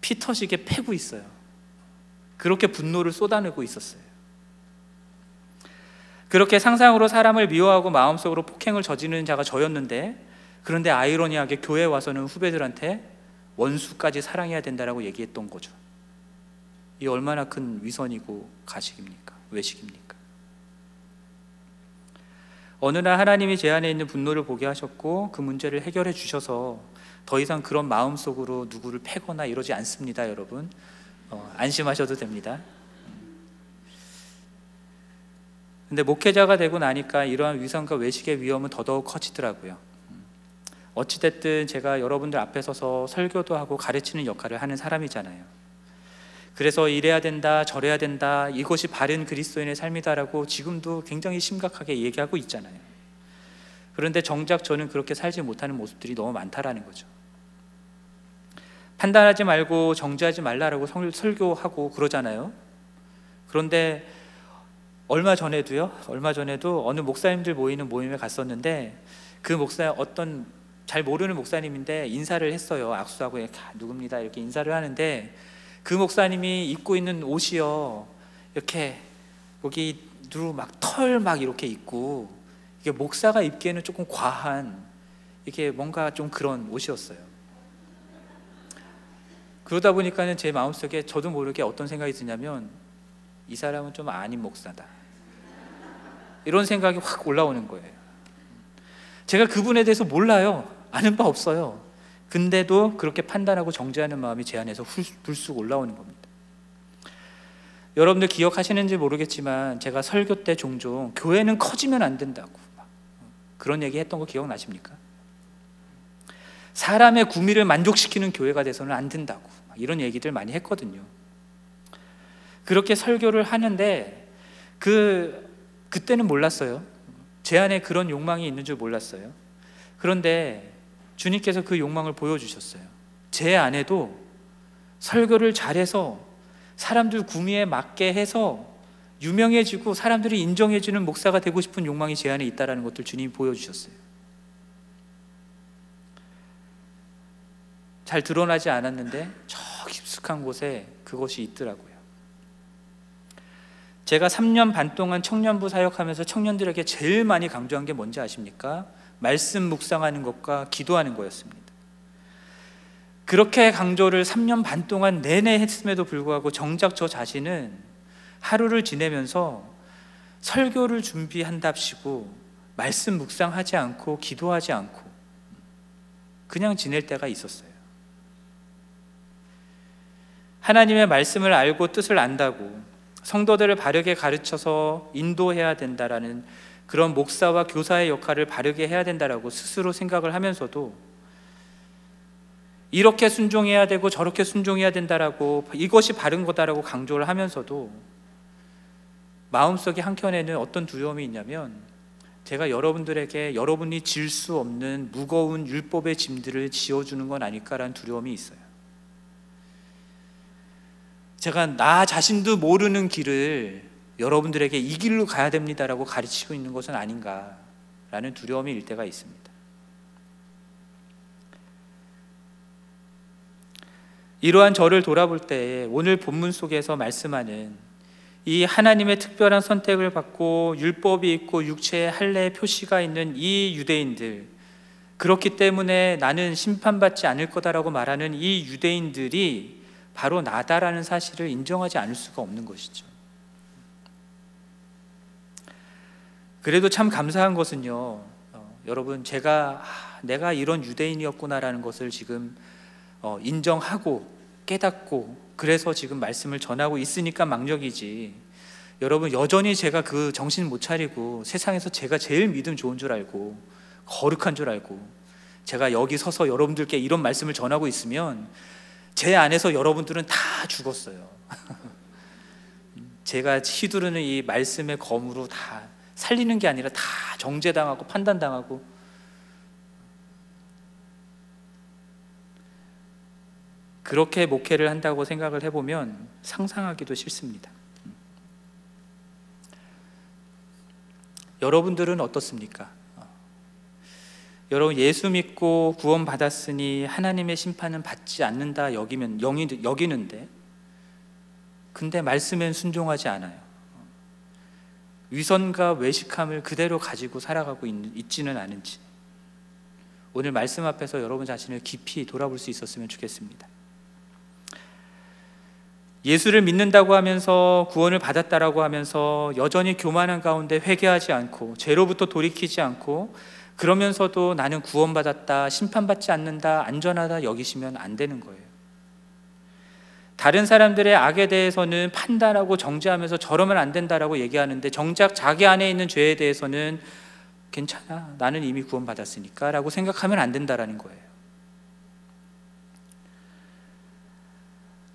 피 터지게 패고 있어요. 그렇게 분노를 쏟아내고 있었어요. 그렇게 상상으로 사람을 미워하고 마음속으로 폭행을 저지르는 자가 저였는데 그런데 아이러니하게 교회 와서는 후배들한테 원수까지 사랑해야 된다라고 얘기했던 거죠. 이 얼마나 큰 위선이고 가식입니까? 외식입니까? 어느 날 하나님이 제 안에 있는 분노를 보게 하셨고 그 문제를 해결해 주셔서 더 이상 그런 마음 속으로 누구를 패거나 이러지 않습니다, 여러분. 어, 안심하셔도 됩니다. 근데 목회자가 되고 나니까 이러한 위선과 외식의 위험은 더더욱 커지더라고요. 어찌됐든 제가 여러분들 앞에 서서 설교도 하고 가르치는 역할을 하는 사람이잖아요. 그래서 이래야 된다, 저래야 된다, 이것이 바른 그리스도인의 삶이다라고 지금도 굉장히 심각하게 얘기하고 있잖아요. 그런데 정작 저는 그렇게 살지 못하는 모습들이 너무 많다라는 거죠. 판단하지 말고 정죄하지 말라라고 설교하고 그러잖아요. 그런데 얼마 전에도요, 얼마 전에도 어느 목사님들 모이는 모임에 갔었는데 그 목사 어떤 잘 모르는 목사님인데 인사를 했어요. 악수하고 이렇게 아, 누굽니다 이렇게 인사를 하는데 그 목사님이 입고 있는 옷이요 이렇게 여기 누루 막털 막 이렇게 있고 이게 목사가 입기에는 조금 과한 이게 뭔가 좀 그런 옷이었어요. 그러다 보니까는 제 마음속에 저도 모르게 어떤 생각이 드냐면 이 사람은 좀 아닌 목사다. 이런 생각이 확 올라오는 거예요. 제가 그분에 대해서 몰라요. 아는 바 없어요. 근데도 그렇게 판단하고 정죄하는 마음이 제 안에서 불쑥 올라오는 겁니다. 여러분들 기억하시는지 모르겠지만 제가 설교 때 종종 교회는 커지면 안 된다고 그런 얘기 했던 거 기억나십니까? 사람의 구미를 만족시키는 교회가 돼서는 안 된다고 이런 얘기들 많이 했거든요. 그렇게 설교를 하는데 그 그때는 몰랐어요. 제 안에 그런 욕망이 있는 줄 몰랐어요. 그런데 주님께서 그 욕망을 보여주셨어요. 제 안에도 설교를 잘해서 사람들 구미에 맞게 해서 유명해지고 사람들이 인정해주는 목사가 되고 싶은 욕망이 제 안에 있다는 것들 주님이 보여주셨어요. 잘 드러나지 않았는데 저 깊숙한 곳에 그것이 있더라고요. 제가 3년 반 동안 청년부 사역하면서 청년들에게 제일 많이 강조한 게 뭔지 아십니까? 말씀 묵상하는 것과 기도하는 거였습니다. 그렇게 강조를 3년 반 동안 내내 했음에도 불구하고 정작 저 자신은 하루를 지내면서 설교를 준비한답시고 말씀 묵상하지 않고 기도하지 않고 그냥 지낼 때가 있었어요. 하나님의 말씀을 알고 뜻을 안다고 성도들을 바르게 가르쳐서 인도해야 된다라는 그런 목사와 교사의 역할을 바르게 해야 된다라고 스스로 생각을 하면서도 이렇게 순종해야 되고 저렇게 순종해야 된다라고 이것이 바른 거다라고 강조를 하면서도 마음속에 한켠에는 어떤 두려움이 있냐면 제가 여러분들에게 여러분이 질 수 없는 무거운 율법의 짐들을 지어주는 건 아닐까라는 두려움이 있어요. 제가 나 자신도 모르는 길을 여러분들에게 이 길로 가야 됩니다라고 가르치고 있는 것은 아닌가라는 두려움이 일 때가 있습니다. 이러한 저를 돌아볼 때 오늘 본문 속에서 말씀하는 이 하나님의 특별한 선택을 받고 율법이 있고 육체의 할례의 표시가 있는 이 유대인들 그렇기 때문에 나는 심판받지 않을 거다라고 말하는 이 유대인들이 바로 나다라는 사실을 인정하지 않을 수가 없는 것이죠. 그래도 참 감사한 것은요, 어, 여러분 제가 아, 내가 이런 유대인이었구나라는 것을 지금 어, 인정하고 깨닫고 그래서 지금 말씀을 전하고 있으니까 망력이지. 여러분 여전히 제가 그 정신 못 차리고 세상에서 제가 제일 믿음 좋은 줄 알고 거룩한 줄 알고 제가 여기 서서 여러분들께 이런 말씀을 전하고 있으면 제 안에서 여러분들은 다 죽었어요. *laughs* 제가 휘두르는 이 말씀의 검으로 다 살리는 게 아니라 다 정죄당하고 판단당하고 그렇게 목회를 한다고 생각을 해보면 상상하기도 싫습니다. 여러분들은 어떻습니까? 여러분 예수 믿고 구원 받았으니 하나님의 심판은 받지 않는다 여기면 여기는데 근데 말씀엔 순종하지 않아요. 위선과 외식함을 그대로 가지고 살아가고 있, 지는 않은지 오늘 말씀 앞에서 여러분 자신을 깊이 돌아볼 수 있었으면 좋겠습니다. 예수를 믿는다고 하면서 구원을 받았다라고 하면서 여전히 교만한 가운데 회개하지 않고 죄로부터 돌이키지 않고 그러면서도 나는 구원받았다, 심판받지 않는다, 안전하다 여기시면 안 되는 거예요. 다른 사람들의 악에 대해서는 판단하고 정죄하면서 저러면 안 된다라고 얘기하는데 정작 자기 안에 있는 죄에 대해서는 괜찮아. 나는 이미 구원받았으니까 라고 생각하면 안 된다라는 거예요.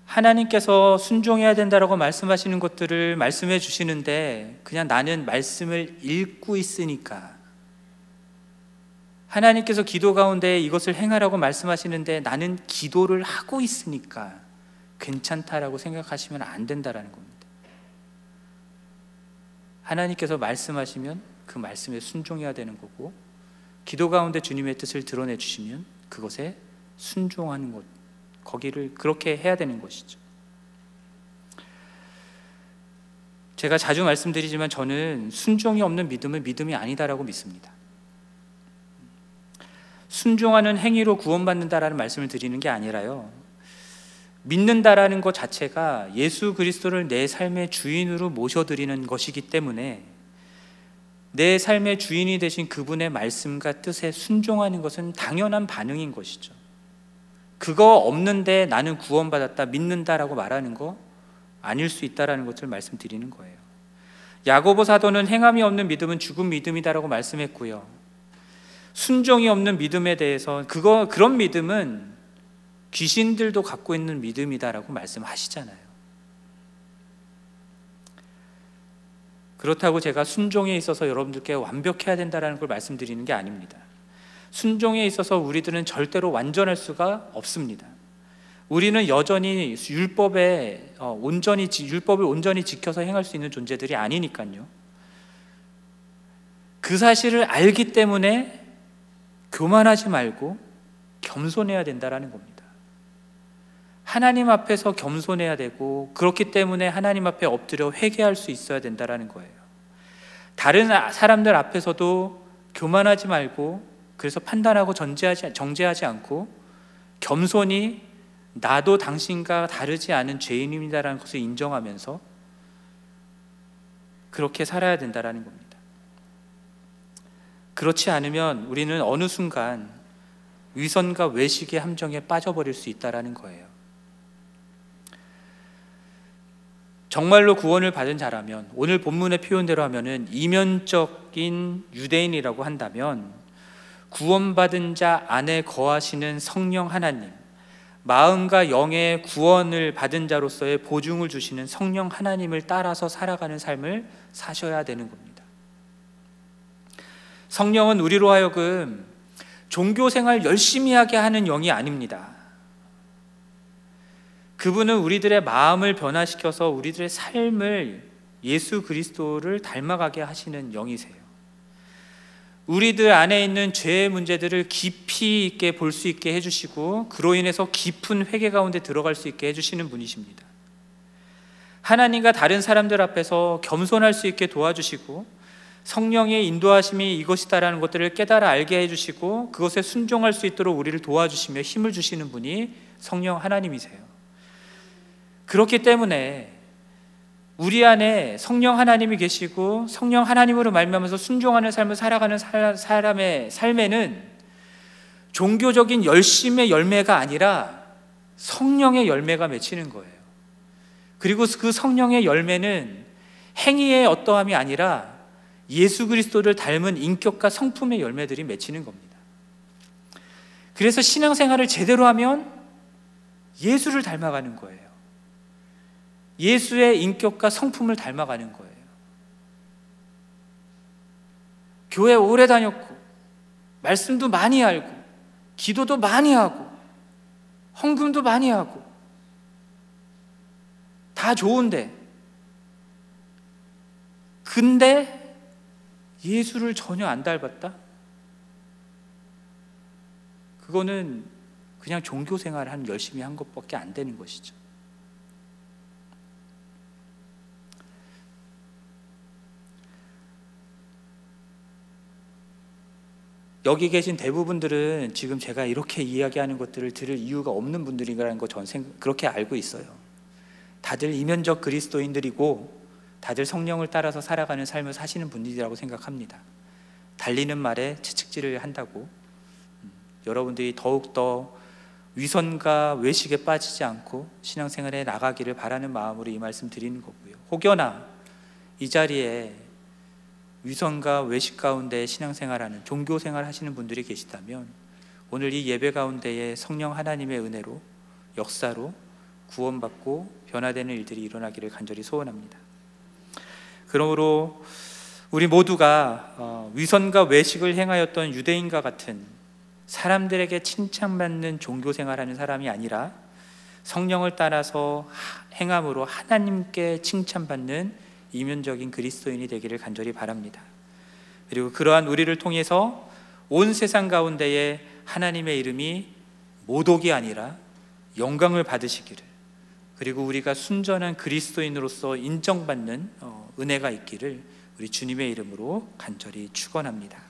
하나님께서 순종해야 된다라고 말씀하시는 것들을 말씀해 주시는데 그냥 나는 말씀을 읽고 있으니까 하나님께서 기도 가운데 이것을 행하라고 말씀하시는데 나는 기도를 하고 있으니까 괜찮다라고 생각하시면 안 된다라는 겁니다. 하나님께서 말씀하시면 그 말씀에 순종해야 되는 거고 기도 가운데 주님의 뜻을 드러내 주시면 그것에 순종하는 것 거기를 그렇게 해야 되는 것이죠. 제가 자주 말씀드리지만 저는 순종이 없는 믿음은 믿음이 아니다라고 믿습니다. 순종하는 행위로 구원받는다라는 말씀을 드리는 게 아니라요. 믿는다라는 것 자체가 예수 그리스도를 내 삶의 주인으로 모셔드리는 것이기 때문에 내 삶의 주인이 되신 그분의 말씀과 뜻에 순종하는 것은 당연한 반응인 것이죠. 그거 없는데 나는 구원받았다, 믿는다라고 말하는 거 아닐 수 있다라는 것을 말씀드리는 거예요. 야고보 사도는 행함이 없는 믿음은 죽은 믿음이다라고 말씀했고요. 순종이 없는 믿음에 대해서 그거 그런 믿음은 귀신들도 갖고 있는 믿음이다라고 말씀하시잖아요. 그렇다고 제가 순종에 있어서 여러분들께 완벽해야 된다라는 걸 말씀드리는 게 아닙니다. 순종에 있어서 우리들은 절대로 완전할 수가 없습니다. 우리는 여전히 율법에 어, 온전히 율법을 온전히 지켜서 행할 수 있는 존재들이 아니니까요. 그 사실을 알기 때문에 교만하지 말고 겸손해야 된다라는 겁니다. 하나님 앞에서 겸손해야 되고 그렇기 때문에 하나님 앞에 엎드려 회개할 수 있어야 된다라는 거예요. 다른 사람들 앞에서도 교만하지 말고 그래서 판단하고 전제하지, 정죄하지 않고 겸손히 나도 당신과 다르지 않은 죄인입니다라는 것을 인정하면서 그렇게 살아야 된다라는 겁니다. 그렇지 않으면 우리는 어느 순간 위선과 외식의 함정에 빠져버릴 수 있다라는 거예요. 정말로 구원을 받은 자라면 오늘 본문의 표현대로 하면은 이면적인 유대인이라고 한다면 구원받은 자 안에 거하시는 성령 하나님, 마음과 영의 구원을 받은 자로서의 보증을 주시는 성령 하나님을 따라서 살아가는 삶을 사셔야 되는 겁니다. 성령은 우리로 하여금 종교 생활 열심히 하게 하는 영이 아닙니다. 그분은 우리들의 마음을 변화시켜서 우리들의 삶을 예수 그리스도를 닮아가게 하시는 영이세요. 우리들 안에 있는 죄의 문제들을 깊이 있게 볼 수 있게 해주시고 그로 인해서 깊은 회개 가운데 들어갈 수 있게 해주시는 분이십니다. 하나님과 다른 사람들 앞에서 겸손할 수 있게 도와주시고 성령의 인도하심이 이것이다라는 것들을 깨달아 알게 해주시고 그것에 순종할 수 있도록 우리를 도와주시며 힘을 주시는 분이 성령 하나님이세요. 그렇기 때문에 우리 안에 성령 하나님이 계시고 성령 하나님으로 말미암아서 순종하는 삶을 살아가는 사람의 삶에는 종교적인 열심의 열매가 아니라 성령의 열매가 맺히는 거예요. 그리고 그 성령의 열매는 행위의 어떠함이 아니라 예수 그리스도를 닮은 인격과 성품의 열매들이 맺히는 겁니다. 그래서 신앙생활을 제대로 하면 예수를 닮아가는 거예요. 예수의 인격과 성품을 닮아가는 거예요. 교회 오래 다녔고, 말씀도 많이 알고, 기도도 많이 하고, 헌금도 많이 하고, 다 좋은데, 근데 예수를 전혀 안 닮았다? 그거는 그냥 종교 생활을 한 열심히 한 것밖에 안 되는 것이죠. 여기 계신 대부분들은 지금 제가 이렇게 이야기하는 것들을 들을 이유가 없는 분들이라는 거 저는 그렇게 알고 있어요. 다들 이면적 그리스도인들이고 다들 성령을 따라서 살아가는 삶을 사시는 분들이라고 생각합니다. 달리는 말에 채찍질을 한다고 음, 여러분들이 더욱더 위선과 외식에 빠지지 않고 신앙생활에 나가기를 바라는 마음으로 이 말씀 드리는 거고요. 혹여나 이 자리에 위선과 외식 가운데 신앙생활하는 종교생활 하시는 분들이 계시다면 오늘 이 예배 가운데에 성령 하나님의 은혜로 역사로 구원받고 변화되는 일들이 일어나기를 간절히 소원합니다. 그러므로 우리 모두가 어, 위선과 외식을 행하였던 유대인과 같은 사람들에게 칭찬받는 종교 생활하는 사람이 아니라 성령을 따라서 행함으로 하나님께 칭찬받는 이면적인 그리스도인이 되기를 간절히 바랍니다. 그리고 그러한 우리를 통해서 온 세상 가운데에 하나님의 이름이 모독이 아니라 영광을 받으시기를 그리고 우리가 순전한 그리스도인으로서 인정받는 어, 은혜가 있기를 우리 주님의 이름으로 간절히 축원합니다.